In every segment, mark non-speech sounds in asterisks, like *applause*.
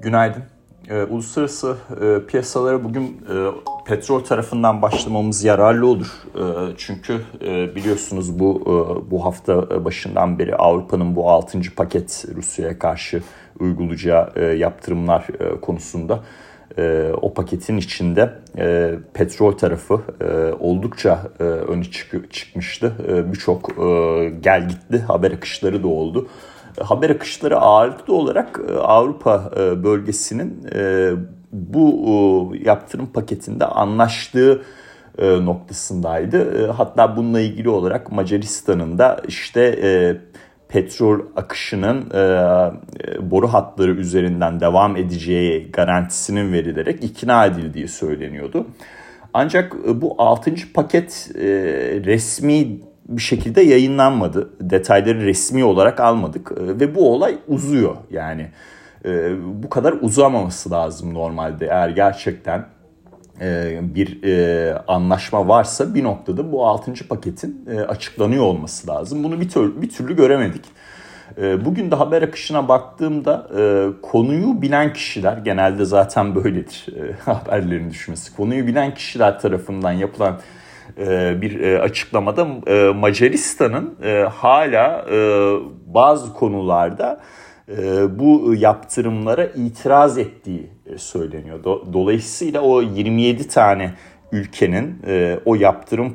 Günaydın. Ee, uluslararası e, piyasalara bugün e, petrol tarafından başlamamız yararlı olur. E, çünkü e, biliyorsunuz bu e, bu hafta başından beri Avrupa'nın bu 6. paket Rusya'ya karşı uygulayacağı e, yaptırımlar e, konusunda e, o paketin içinde e, petrol tarafı e, oldukça e, öne çık çıkmıştı. E, Birçok e, gel gitti haber akışları da oldu haber akışları ağırlıklı olarak e, Avrupa e, bölgesinin e, bu yaptırım paketinde anlaştığı noktasındaydı. Hatta bununla ilgili olarak Macaristan'ın da işte petrol akışının boru hatları üzerinden devam edeceği garantisinin verilerek ikna edildiği söyleniyordu. Ancak bu 6. paket resmi bir şekilde yayınlanmadı. Detayları resmi olarak almadık ee, ve bu olay uzuyor yani. Ee, bu kadar uzamaması lazım normalde eğer gerçekten e, bir e, anlaşma varsa bir noktada bu 6. paketin e, açıklanıyor olması lazım. Bunu bir, tür, bir türlü göremedik. Bugün de haber akışına baktığımda konuyu bilen kişiler genelde zaten böyledir *laughs* haberlerin düşmesi. Konuyu bilen kişiler tarafından yapılan bir e, açıklamada e, Macaristan'ın hala bazı konularda bu yaptırımlara itiraz ettiği söyleniyor. Dolayısıyla o 27 tane ülkenin o yaptırım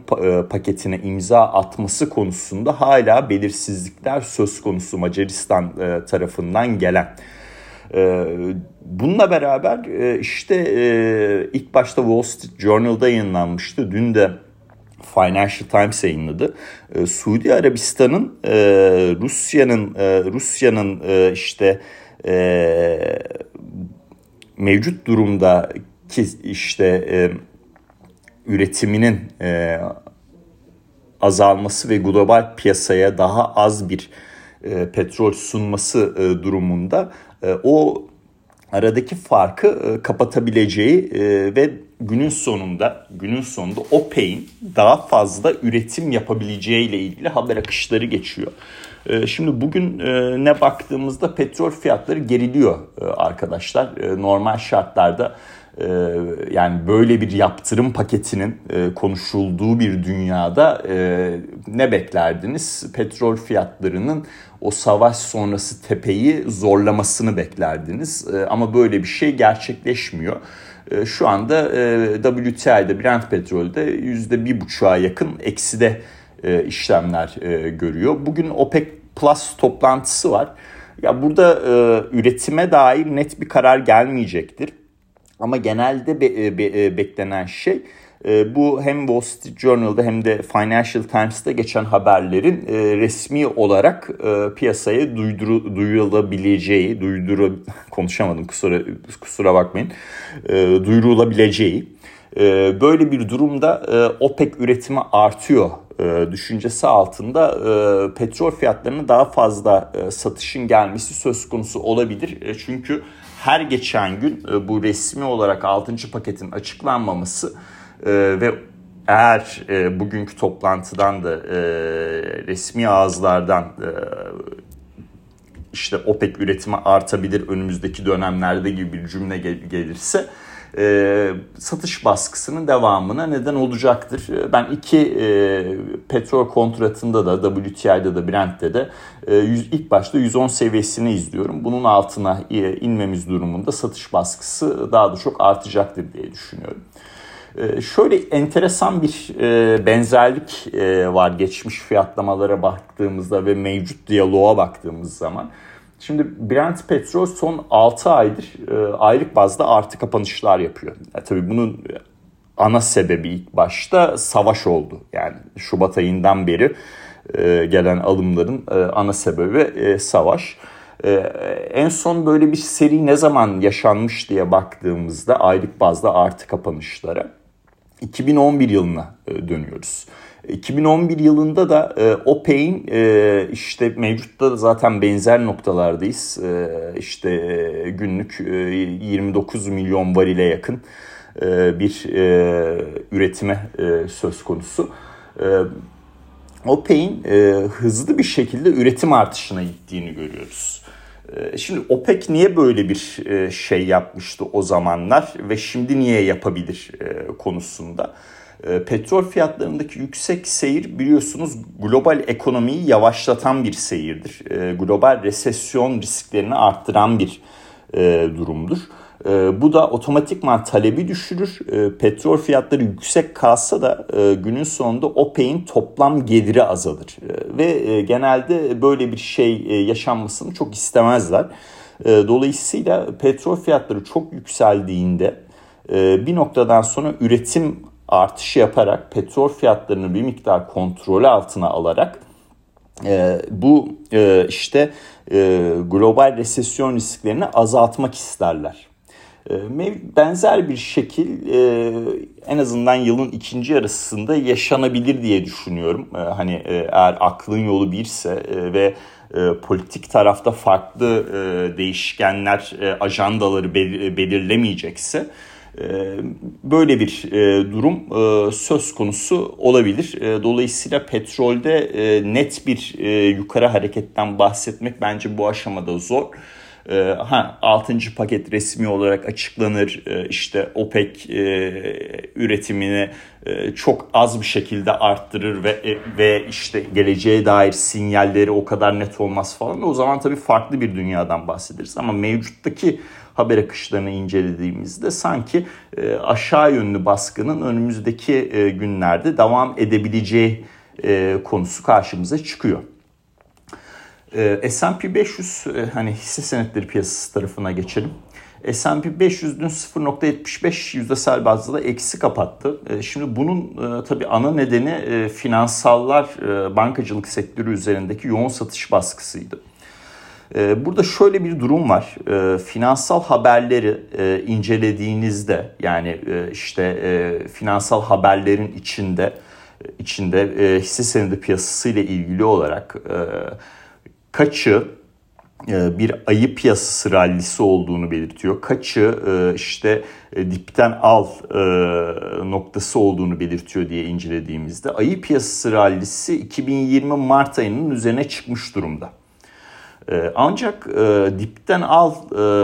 paketine imza atması konusunda hala belirsizlikler söz konusu Macaristan tarafından gelen. Bununla beraber işte ilk başta Wall Street Journal'da yayınlanmıştı. Dün de Financial Times yayınladı. E, Suudi Arabistan'ın e, Rusya'nın e, Rusya'nın e, işte e, mevcut durumda ki işte e, üretiminin e, azalması ve global piyasaya daha az bir e, petrol sunması e, durumunda e, o aradaki farkı e, kapatabileceği e, ve günün sonunda günün sonunda OPEC'in daha fazla üretim yapabileceği ile ilgili haber akışları geçiyor. E, şimdi bugün ne baktığımızda petrol fiyatları geriliyor arkadaşlar. Normal şartlarda yani böyle bir yaptırım paketinin konuşulduğu bir dünyada ne beklerdiniz? Petrol fiyatlarının o savaş sonrası tepeyi zorlamasını beklerdiniz. E, ama böyle bir şey gerçekleşmiyor. E, şu anda e, WTI'de Brent petrolde %1,5'a yakın ekside işlemler görüyor. Bugün OPEC Plus toplantısı var. Ya burada üretime dair net bir karar gelmeyecektir. Ama genelde be, be, beklenen şey e, bu hem Wall Street Journal'da hem de Financial Times'ta geçen haberlerin e, resmi olarak e, piyasaya duyduru, duyurulabileceği, duyduru *laughs* konuşamadım kusura kusura bakmayın, duyurulabileceği. Böyle bir durumda OPEC üretimi artıyor düşüncesi altında petrol fiyatlarına daha fazla satışın gelmesi söz konusu olabilir. Çünkü her geçen gün bu resmi olarak 6. paketin açıklanmaması e, ve eğer e, bugünkü toplantıdan da e, resmi ağızlardan e, işte OPEC üretimi artabilir önümüzdeki dönemlerde gibi bir cümle gel- gelirse e, satış baskısının devamına neden olacaktır. E, ben iki e, petrol kontratında da WTI'de de Brent'te de e, ilk başta 110 seviyesini izliyorum. Bunun altına e, inmemiz durumunda satış baskısı daha da çok artacaktır diye düşünüyorum. Ee, şöyle enteresan bir e, benzerlik e, var geçmiş fiyatlamalara baktığımızda ve mevcut diyaloğa baktığımız zaman. Şimdi Brent Petrol son 6 aydır e, aylık bazda artı kapanışlar yapıyor. E, tabii bunun ana sebebi ilk başta savaş oldu. Yani Şubat ayından beri gelen alımların ana sebebi savaş. Ee, en son böyle bir seri ne zaman yaşanmış diye baktığımızda aylık bazda artı kapanışlara 2011 yılına e, dönüyoruz. 2011 yılında da e, OPEC'in e, işte mevcutta da zaten benzer noktalardayız. E, işte e, günlük e, 29 milyon varile yakın e, bir e, üretime e, söz konusu. E, OPEC'in e, hızlı bir şekilde üretim artışına gittiğini görüyoruz. Şimdi OPEC niye böyle bir şey yapmıştı o zamanlar ve şimdi niye yapabilir konusunda? Petrol fiyatlarındaki yüksek seyir biliyorsunuz global ekonomiyi yavaşlatan bir seyirdir. Global resesyon risklerini arttıran bir durumdur. E, bu da otomatikman talebi düşürür. E, petrol fiyatları yüksek kalsa da e, günün sonunda OPEC'in toplam geliri azalır. E, ve e, genelde böyle bir şey e, yaşanmasını çok istemezler. E, dolayısıyla petrol fiyatları çok yükseldiğinde e, bir noktadan sonra üretim artışı yaparak petrol fiyatlarını bir miktar kontrol altına alarak e, bu e, işte e, global resesyon risklerini azaltmak isterler. Ee, benzer bir şekil e, en azından yılın ikinci yarısında yaşanabilir diye düşünüyorum. Ee, hani e, eğer aklın yolu birse e, ve politik tarafta farklı değişkenler, ajandaları belirlemeyecekse böyle bir durum söz konusu olabilir. Dolayısıyla petrolde net bir yukarı hareketten bahsetmek bence bu aşamada zor. E, ha 6. paket resmi olarak açıklanır. E, işte OPEC e, üretimini e, çok az bir şekilde arttırır ve e, ve işte geleceğe dair sinyalleri o kadar net olmaz falan. O zaman tabii farklı bir dünyadan bahsederiz ama mevcuttaki haber akışlarını incelediğimizde sanki e, aşağı yönlü baskının önümüzdeki e, günlerde devam edebileceği e, konusu karşımıza çıkıyor. E, S&P 500 e, hani hisse senetleri piyasası tarafına geçelim. S&P 500 dün 0.75 yüzdesel bazda da eksi kapattı. E, şimdi bunun e, tabii ana nedeni e, finansallar e, bankacılık sektörü üzerindeki yoğun satış baskısıydı. E, burada şöyle bir durum var. E, finansal haberleri e, incelediğinizde yani işte finansal haberlerin içinde içinde hisse senedi piyasası ile ilgili olarak kaçı e, bir ayı piyasası rallisi olduğunu belirtiyor. Kaçı e, işte e, dipten al noktası olduğunu belirtiyor diye incelediğimizde ayı piyasası rallisi 2020 Mart ayının üzerine çıkmış durumda. Ancak dipten al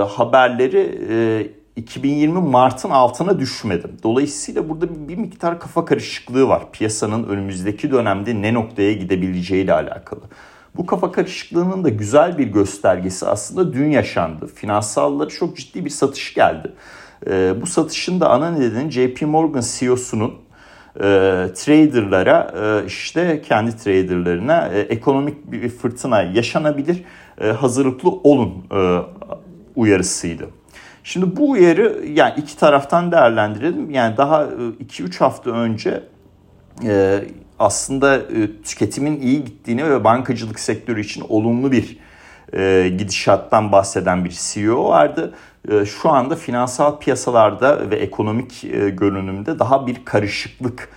haberleri 2020 Mart'ın altına düşmedi. Dolayısıyla burada bir miktar kafa karışıklığı var. Piyasanın önümüzdeki dönemde ne noktaya gidebileceğiyle alakalı. Bu kafa karışıklığının da güzel bir göstergesi aslında dün yaşandı. Finansalları çok ciddi bir satış geldi. E, bu satışın da ana nedeni JP Morgan CEO'sunun e, traderlara e, işte kendi traderlarına e, ekonomik bir fırtına yaşanabilir hazırlıklı olun uyarısıydı. Şimdi bu uyarı yani iki taraftan değerlendirelim. Yani daha 2-3 e, hafta önce aslında e, tüketimin iyi gittiğini ve bankacılık sektörü için olumlu bir e, gidişattan bahseden bir CEO vardı. E, şu anda finansal piyasalarda ve ekonomik görünümde daha bir karışıklık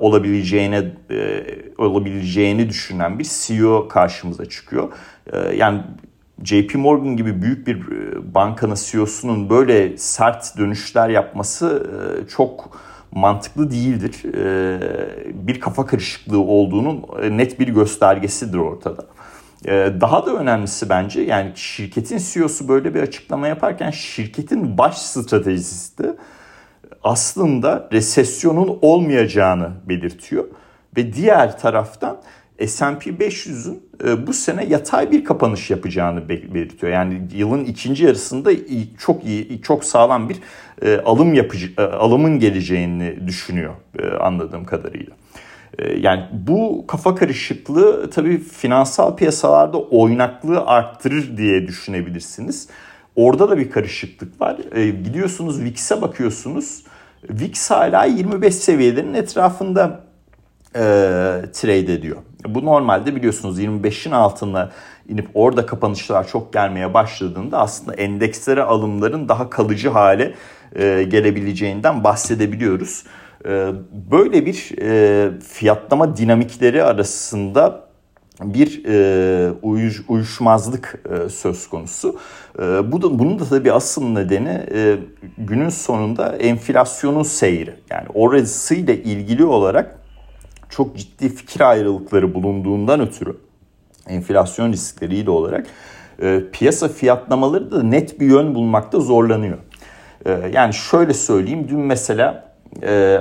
olabileceğine olabileceğini düşünen bir CEO karşımıza çıkıyor. Yani JP Morgan gibi büyük bir bankanın CEO'sunun böyle sert dönüşler yapması çok mantıklı değildir. Ee, bir kafa karışıklığı olduğunun e, net bir göstergesidir ortada. Ee, daha da önemlisi bence yani şirketin CEO'su böyle bir açıklama yaparken şirketin baş stratejisi de aslında resesyonun olmayacağını belirtiyor. Ve diğer taraftan S&P 500'ün e, bu sene yatay bir kapanış yapacağını belirtiyor. Yani yılın ikinci yarısında çok iyi, çok sağlam bir e, alım yapıcı, e, alımın geleceğini düşünüyor anladığım kadarıyla. Yani bu kafa karışıklığı tabii finansal piyasalarda oynaklığı arttırır diye düşünebilirsiniz. Orada da bir karışıklık var. Gidiyorsunuz VIX'e bakıyorsunuz. VIX hala 25 seviyelerin etrafında e, trade ediyor. Bu normalde biliyorsunuz 25'in altına inip orada kapanışlar çok gelmeye başladığında aslında endekslere alımların daha kalıcı hale e, gelebileceğinden bahsedebiliyoruz. E, böyle bir e, fiyatlama dinamikleri arasında bir e, uyuş, uyuşmazlık e, söz konusu. E, bu da bunun da tabii asıl nedeni e, günün sonunda enflasyonun seyri. Yani orasıyla ilgili olarak çok ciddi fikir ayrılıkları bulunduğundan ötürü enflasyon riskleriyle olarak e, piyasa fiyatlamaları da net bir yön bulmakta zorlanıyor. E, yani şöyle söyleyeyim dün mesela e,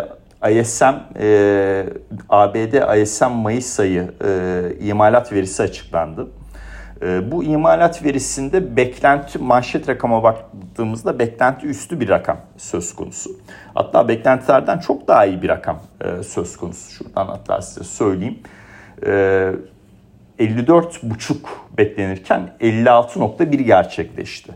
ISM e, ABD ISM Mayıs ayı e, imalat verisi açıklandı. E, bu imalat verisinde beklenti manşet rakama baktığımızda beklenti üstü bir rakam söz konusu. Hatta beklentilerden çok daha iyi bir rakam e, söz konusu. Şuradan hatta size söyleyeyim. E, 54,5 beklenirken 56.1 gerçekleşti.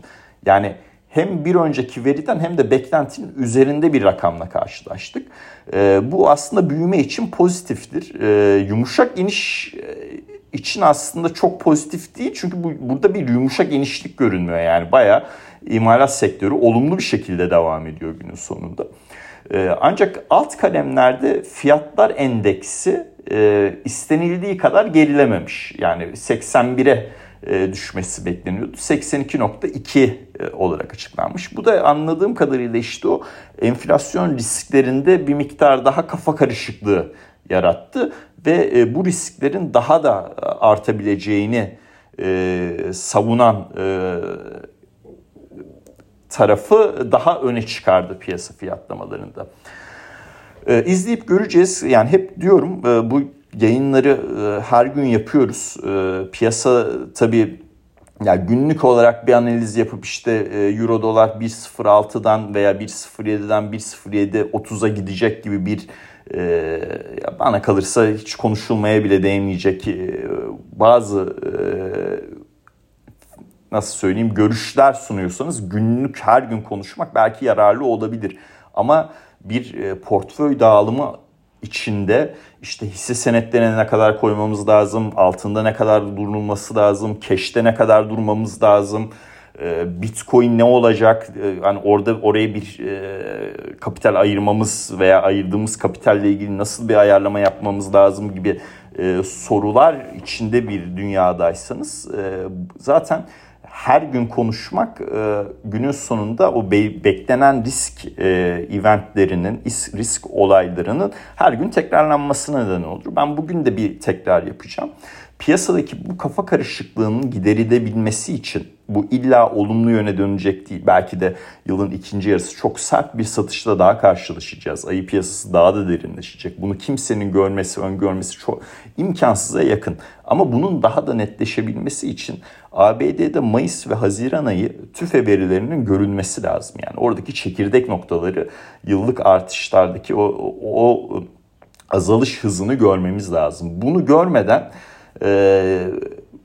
Yani hem bir önceki veriden hem de beklentinin üzerinde bir rakamla karşılaştık. E, bu aslında büyüme için pozitiftir. Yumuşak iniş e, için aslında çok pozitif değil. Çünkü bu, burada bir yumuşak inişlik görünmüyor. Yani bayağı imalat sektörü olumlu bir şekilde devam ediyor günün sonunda. E, ancak alt kalemlerde fiyatlar endeksi e, istenildiği kadar gerilememiş. Yani 81'e e, düşmesi bekleniyordu. 82.2 e, olarak açıklanmış. Bu da anladığım kadarıyla işte o enflasyon risklerinde bir miktar daha kafa karışıklığı yarattı ve e, bu risklerin daha da artabileceğini savunan tarafı daha öne çıkardı piyasa fiyatlamalarında. İzleyip göreceğiz. Yani hep diyorum bu yayınları e, her gün yapıyoruz. E, piyasa tabii yani günlük olarak bir analiz yapıp işte e, euro dolar 1.06'dan veya 1.07'den 1.07 30'a gidecek gibi bir e, bana kalırsa hiç konuşulmaya bile değmeyecek e, bazı e, nasıl söyleyeyim görüşler sunuyorsanız günlük her gün konuşmak belki yararlı olabilir. Ama bir e, portföy dağılımı içinde işte hisse senetlerine ne kadar koymamız lazım, altında ne kadar durulması lazım, cash'te ne kadar durmamız lazım, Bitcoin ne olacak? Yani e, orada oraya bir e, kapital ayırmamız veya ayırdığımız kapitalle ilgili nasıl bir ayarlama yapmamız lazım gibi sorular içinde bir dünyadaysanız zaten her gün konuşmak e, günün sonunda o be- beklenen risk e, eventlerinin, risk olaylarının her gün tekrarlanmasına neden olur. Ben bugün de bir tekrar yapacağım. Piyasadaki bu kafa karışıklığının giderilebilmesi için bu illa olumlu yöne dönecek değil. Belki de yılın ikinci yarısı çok sert bir satışla daha karşılaşacağız. Ayı piyasası daha da derinleşecek. Bunu kimsenin görmesi, öngörmesi çok imkansıza yakın. Ama bunun daha da netleşebilmesi için ABD'de Mayıs ve Haziran ayı tüfe verilerinin görülmesi lazım. Yani oradaki çekirdek noktaları yıllık artışlardaki o, o, azalış hızını görmemiz lazım. Bunu görmeden e,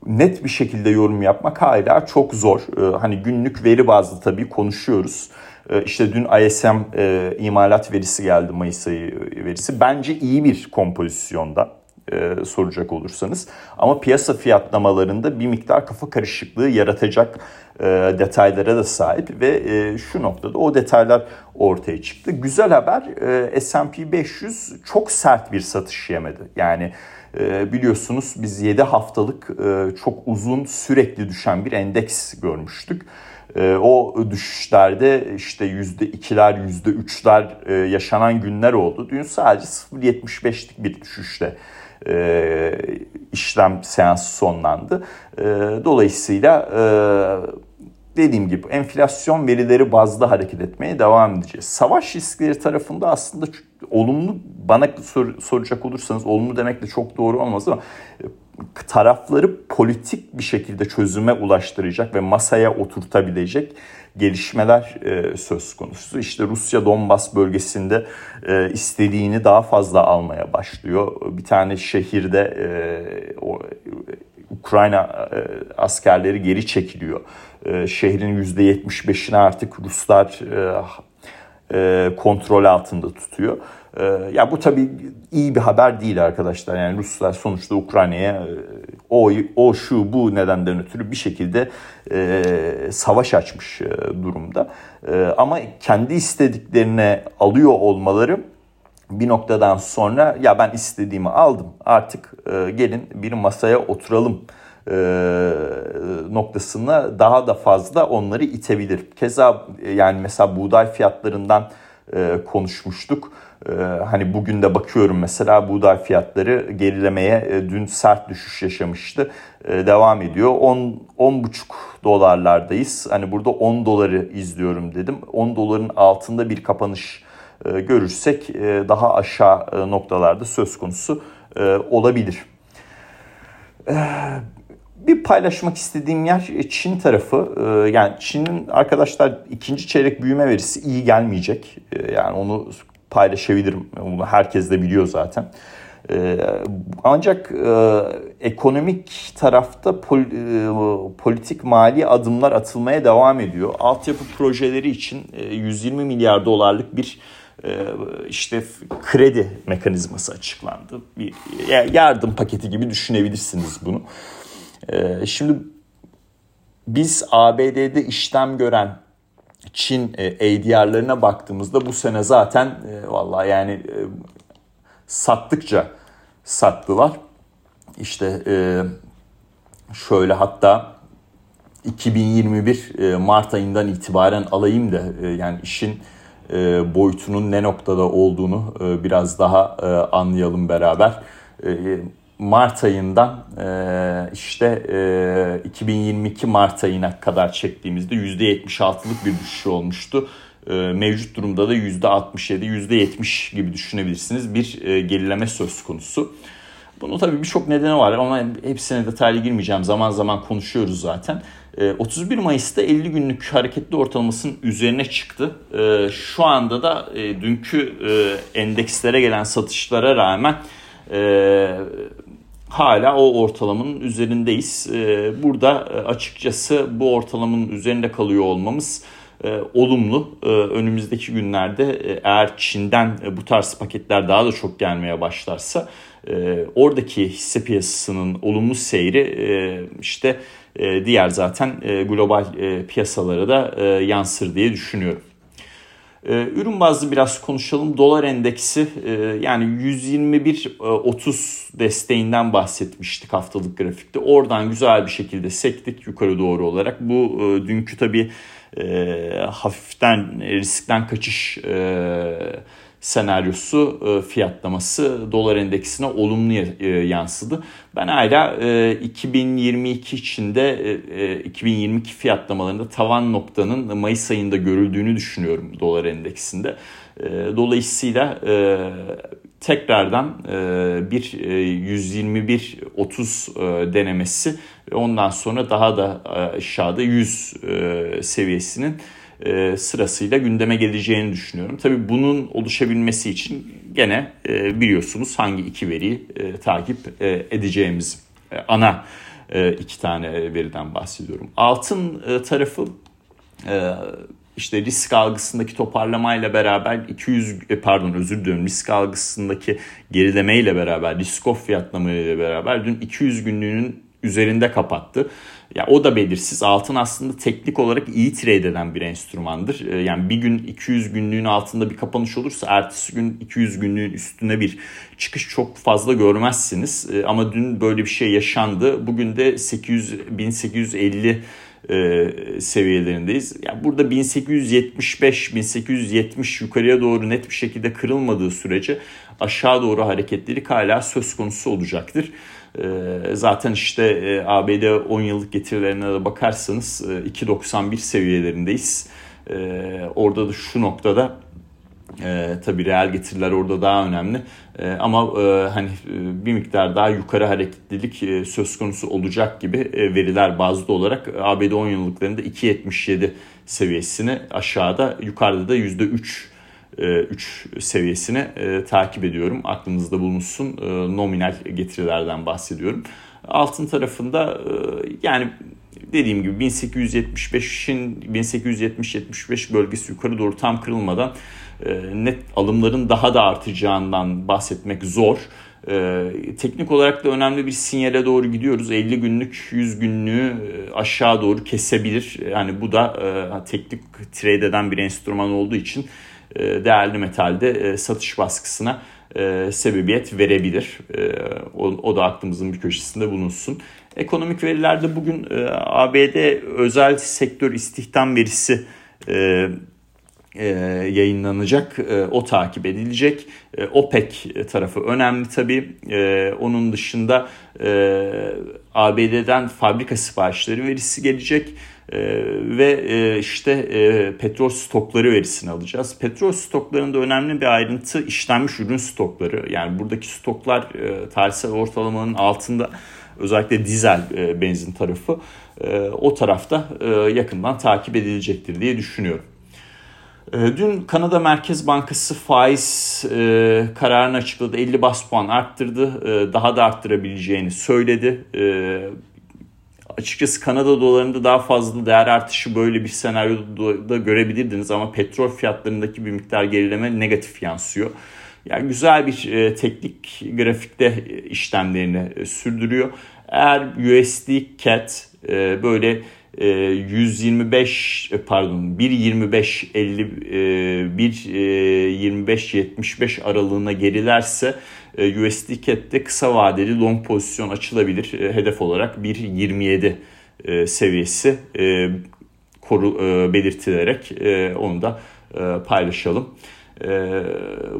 net bir şekilde yorum yapmak hala çok zor. E, hani günlük veri bazlı tabii konuşuyoruz. E, işte dün ISM e, imalat verisi geldi Mayıs ayı verisi. Bence iyi bir kompozisyonda e, soracak olursanız. Ama piyasa fiyatlamalarında bir miktar kafa karışıklığı yaratacak e, detaylara da sahip ve e, şu noktada o detaylar ortaya çıktı. Güzel haber e, S&P 500 çok sert bir satış yemedi. Yani biliyorsunuz biz 7 haftalık e, çok uzun sürekli düşen bir endeks görmüştük. E, o düşüşlerde işte %2'ler %3'ler e, yaşanan günler oldu. Dün sadece 0.75'lik bir düşüşle e, işlem seansı sonlandı. E, dolayısıyla dediğim gibi enflasyon verileri bazda hareket etmeye devam edeceğiz. Savaş riskleri tarafında aslında olumlu bana sor, soracak olursanız olumlu demek de çok doğru olmaz ama tarafları politik bir şekilde çözüme ulaştıracak ve masaya oturtabilecek gelişmeler e, söz konusu. İşte Rusya Donbas bölgesinde e, istediğini daha fazla almaya başlıyor. Bir tane şehirde e, o, Ukrayna e, askerleri geri çekiliyor. E, şehrin %75'ini artık Ruslar e, e, kontrol altında tutuyor. E, ya bu tabii iyi bir haber değil arkadaşlar. Yani Ruslar sonuçta Ukrayna'ya e, o, o şu bu nedenden ötürü bir şekilde e, savaş açmış e, durumda. E, ama kendi istediklerine alıyor olmaları bir noktadan sonra ya ben istediğimi aldım artık e, gelin bir masaya oturalım e, noktasına daha da fazla onları itebilir. Keza e, yani mesela buğday fiyatlarından e, konuşmuştuk. Hani bugün de bakıyorum mesela buğday fiyatları gerilemeye dün sert düşüş yaşamıştı. devam ediyor. 10 10,5 dolarlardayız. Hani burada 10 doları izliyorum dedim. 10 doların altında bir kapanış görürsek daha aşağı noktalarda söz konusu olabilir. Bir paylaşmak istediğim yer Çin tarafı. Yani Çin'in arkadaşlar ikinci çeyrek büyüme verisi iyi gelmeyecek. Yani onu paylaşabilirim. Bunu herkes de biliyor zaten. Ancak ekonomik tarafta politik mali adımlar atılmaya devam ediyor. Altyapı projeleri için 120 milyar dolarlık bir işte kredi mekanizması açıklandı. Bir yardım paketi gibi düşünebilirsiniz bunu. Şimdi biz ABD'de işlem gören Çin ADR'larına baktığımızda bu sene zaten vallahi yani sattıkça sattılar. İşte şöyle hatta 2021 Mart ayından itibaren alayım da yani işin e, boyutunun ne noktada olduğunu e, biraz daha e, anlayalım beraber. E, Mart ayından e, işte e, 2022 Mart ayına kadar çektiğimizde %76'lık bir düşüş olmuştu. E, mevcut durumda da %67, %70 gibi düşünebilirsiniz bir e, gerileme söz konusu. Bunun tabii birçok nedeni var ama hepsine detaylı girmeyeceğim. Zaman zaman konuşuyoruz zaten. 31 ee, Mayıs'ta 50 günlük hareketli ortalamasının üzerine çıktı. Şu anda da e, dünkü e, endekslere gelen satışlara rağmen e, hala o ortalamanın üzerindeyiz. Burada açıkçası bu ortalamanın üzerinde kalıyor olmamız olumlu. Önümüzdeki günlerde eğer Çin'den bu tarz paketler daha da çok gelmeye başlarsa oradaki hisse piyasasının olumlu seyri işte e, diğer zaten e, global e, piyasalara da yansır diye düşünüyorum. Ürün bazlı biraz konuşalım. Dolar endeksi yani 121.30 desteğinden bahsetmiştik haftalık grafikte. Oradan güzel bir şekilde sektik yukarı doğru olarak. Bu dünkü tabii hafiften riskten kaçış senaryosu e, fiyatlaması dolar endeksine olumlu e, yansıdı. Ben hala 2022 e, içinde 2022 fiyatlamalarında tavan noktanın Mayıs ayında görüldüğünü düşünüyorum dolar endeksinde. Dolayısıyla tekrardan bir 121-30 denemesi ondan sonra daha da aşağıda 100 seviyesinin e, sırasıyla gündeme geleceğini düşünüyorum. Tabii bunun oluşabilmesi için gene e, biliyorsunuz hangi iki veriyi e, takip e, edeceğimiz e, ana e, iki tane veriden bahsediyorum. Altın e, tarafı e, işte risk algısındaki toparlamayla beraber 200 e, pardon özür diliyorum risk algısındaki gerilemeyle beraber risk off fiyatlamayla beraber dün 200 günlüğünün üzerinde kapattı. Ya o da belirsiz. Altın aslında teknik olarak iyi trade eden bir enstrümandır. Ee, yani bir gün 200 günlüğün altında bir kapanış olursa ertesi gün 200 günlüğün üstüne bir çıkış çok fazla görmezsiniz. Ee, ama dün böyle bir şey yaşandı. Bugün de 800 1850 e, seviyelerindeyiz. Yani burada 1875-1870 yukarıya doğru net bir şekilde kırılmadığı sürece aşağı doğru hareketleri hala söz konusu olacaktır. Ee, zaten işte e, ABD 10 yıllık getirilerine de bakarsanız 2.91 e, seviyelerindeyiz. Ee, orada da şu noktada e, tabii reel getiriler orada daha önemli. E, ama e, hani e, bir miktar daha yukarı hareketlilik e, söz konusu olacak gibi e, veriler bazlı olarak ABD 10 yıllıklarında 2.77 seviyesini aşağıda yukarıda da %3 3 e, seviyesini e, takip ediyorum. Aklınızda bulunsun e, nominal getirilerden bahsediyorum. Altın tarafında yani dediğim gibi 1875'in 1870-75 bölgesi yukarı doğru tam kırılmadan net alımların daha da artacağından bahsetmek zor. Teknik olarak da önemli bir sinyale doğru gidiyoruz. 50 günlük 100 günlüğü aşağı doğru kesebilir. Yani bu da teknik trade eden bir enstrüman olduğu için değerli metalde e, satış baskısına e, sebebiyet verebilir. O da aklımızın bir köşesinde bulunsun. Ekonomik verilerde bugün ABD özel sektör istihdam verisi e, yayınlanacak. E, o takip edilecek. E, OPEC tarafı önemli tabii. E, onun dışında e, ABD'den fabrika siparişleri verisi gelecek. Ee, ve e, işte e, petrol stokları verisini alacağız. Petrol stoklarında önemli bir ayrıntı işlenmiş ürün stokları. Yani buradaki stoklar e, tarihsel ortalamanın altında özellikle dizel e, benzin tarafı e, o tarafta e, yakından takip edilecektir diye düşünüyorum. E, dün Kanada Merkez Bankası faiz e, kararını açıkladı. 50 bas puan arttırdı. E, daha da arttırabileceğini söyledi. E, açıkçası Kanada dolarında daha fazla değer artışı böyle bir senaryoda görebilirdiniz ama petrol fiyatlarındaki bir miktar gerileme negatif yansıyor. Yani güzel bir e, teknik grafikte işlemlerini e, sürdürüyor. Eğer USD CAT e, böyle 125 e, pardon 1.25 50 1.25 75 aralığına gerilerse e, USD CAT'te kısa vadeli long pozisyon açılabilir. E, hedef olarak 1.27 seviyesi koru belirtilerek onu da paylaşalım.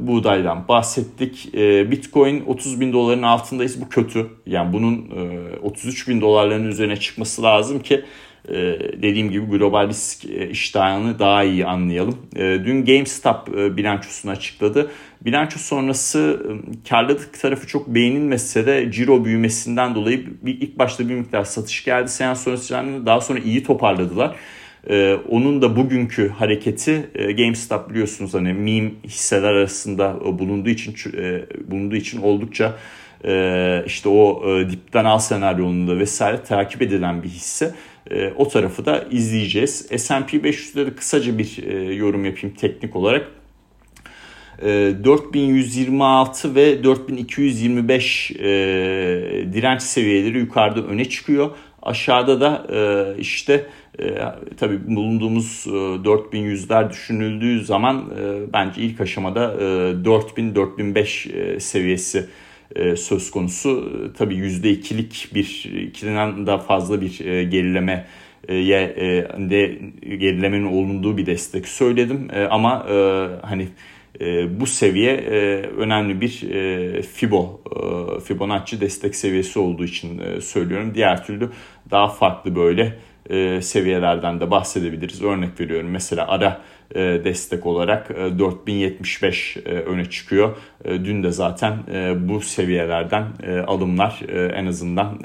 buğdaydan bahsettik. Bitcoin 30 bin doların altındayız. Bu kötü. Yani bunun 33 bin dolarların üzerine çıkması lazım ki dediğim gibi global risk e, iştahını daha iyi anlayalım. Ee, dün GameStop e, bilançosunu açıkladı. Bilanço sonrası e, karlılık tarafı çok beğenilmese de ciro büyümesinden dolayı ilk başta bir miktar satış geldi. Seans sonrası daha sonra iyi toparladılar. Ee, onun da bugünkü hareketi GameStop biliyorsunuz hani meme hisseler arasında bulunduğu için bulunduğu için oldukça işte o dipten al senaryonunda vesaire takip edilen bir hisse. E, o tarafı da izleyeceğiz. S&P 500'de de kısaca bir e, yorum yapayım teknik olarak. 4126 e, ve 4225 e, direnç seviyeleri yukarıda öne çıkıyor. Aşağıda da işte tabii bulunduğumuz e, 4100'ler düşünüldüğü zaman bence ilk aşamada e, 4000-4005 e, seviyesi söz konusu. Tabii %2'lik bir, ikiden daha fazla bir e, gerileme e, de gerilemenin olunduğu bir destek söyledim. Ama hani bu seviye önemli bir Fibo, Fibonacci destek seviyesi olduğu için söylüyorum. Diğer türlü daha farklı böyle seviyelerden de bahsedebiliriz. Örnek veriyorum mesela ara e, destek olarak 4075 e, e, öne çıkıyor. Dün de zaten bu seviyelerden alımlar en azından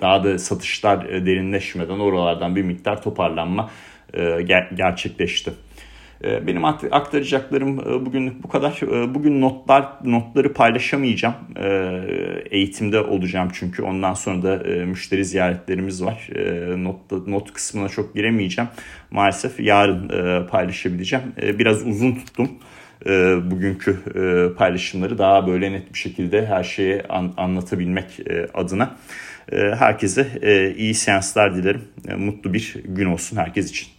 daha da satışlar derinleşmeden oralardan bir miktar toparlanma gerçekleşti. Ee, benim aktaracaklarım e, bugünlük bu kadar. Ee, bugün notlar notları paylaşamayacağım. Ee, eğitimde olacağım çünkü ondan sonra da e, müşteri ziyaretlerimiz var. Not, not kısmına çok giremeyeceğim. Maalesef yarın e, paylaşabileceğim. Biraz uzun tuttum bugünkü paylaşımları daha böyle net bir şekilde her şeyi anlatabilmek adına. Herkese iyi seanslar dilerim. Mutlu bir gün olsun herkes için.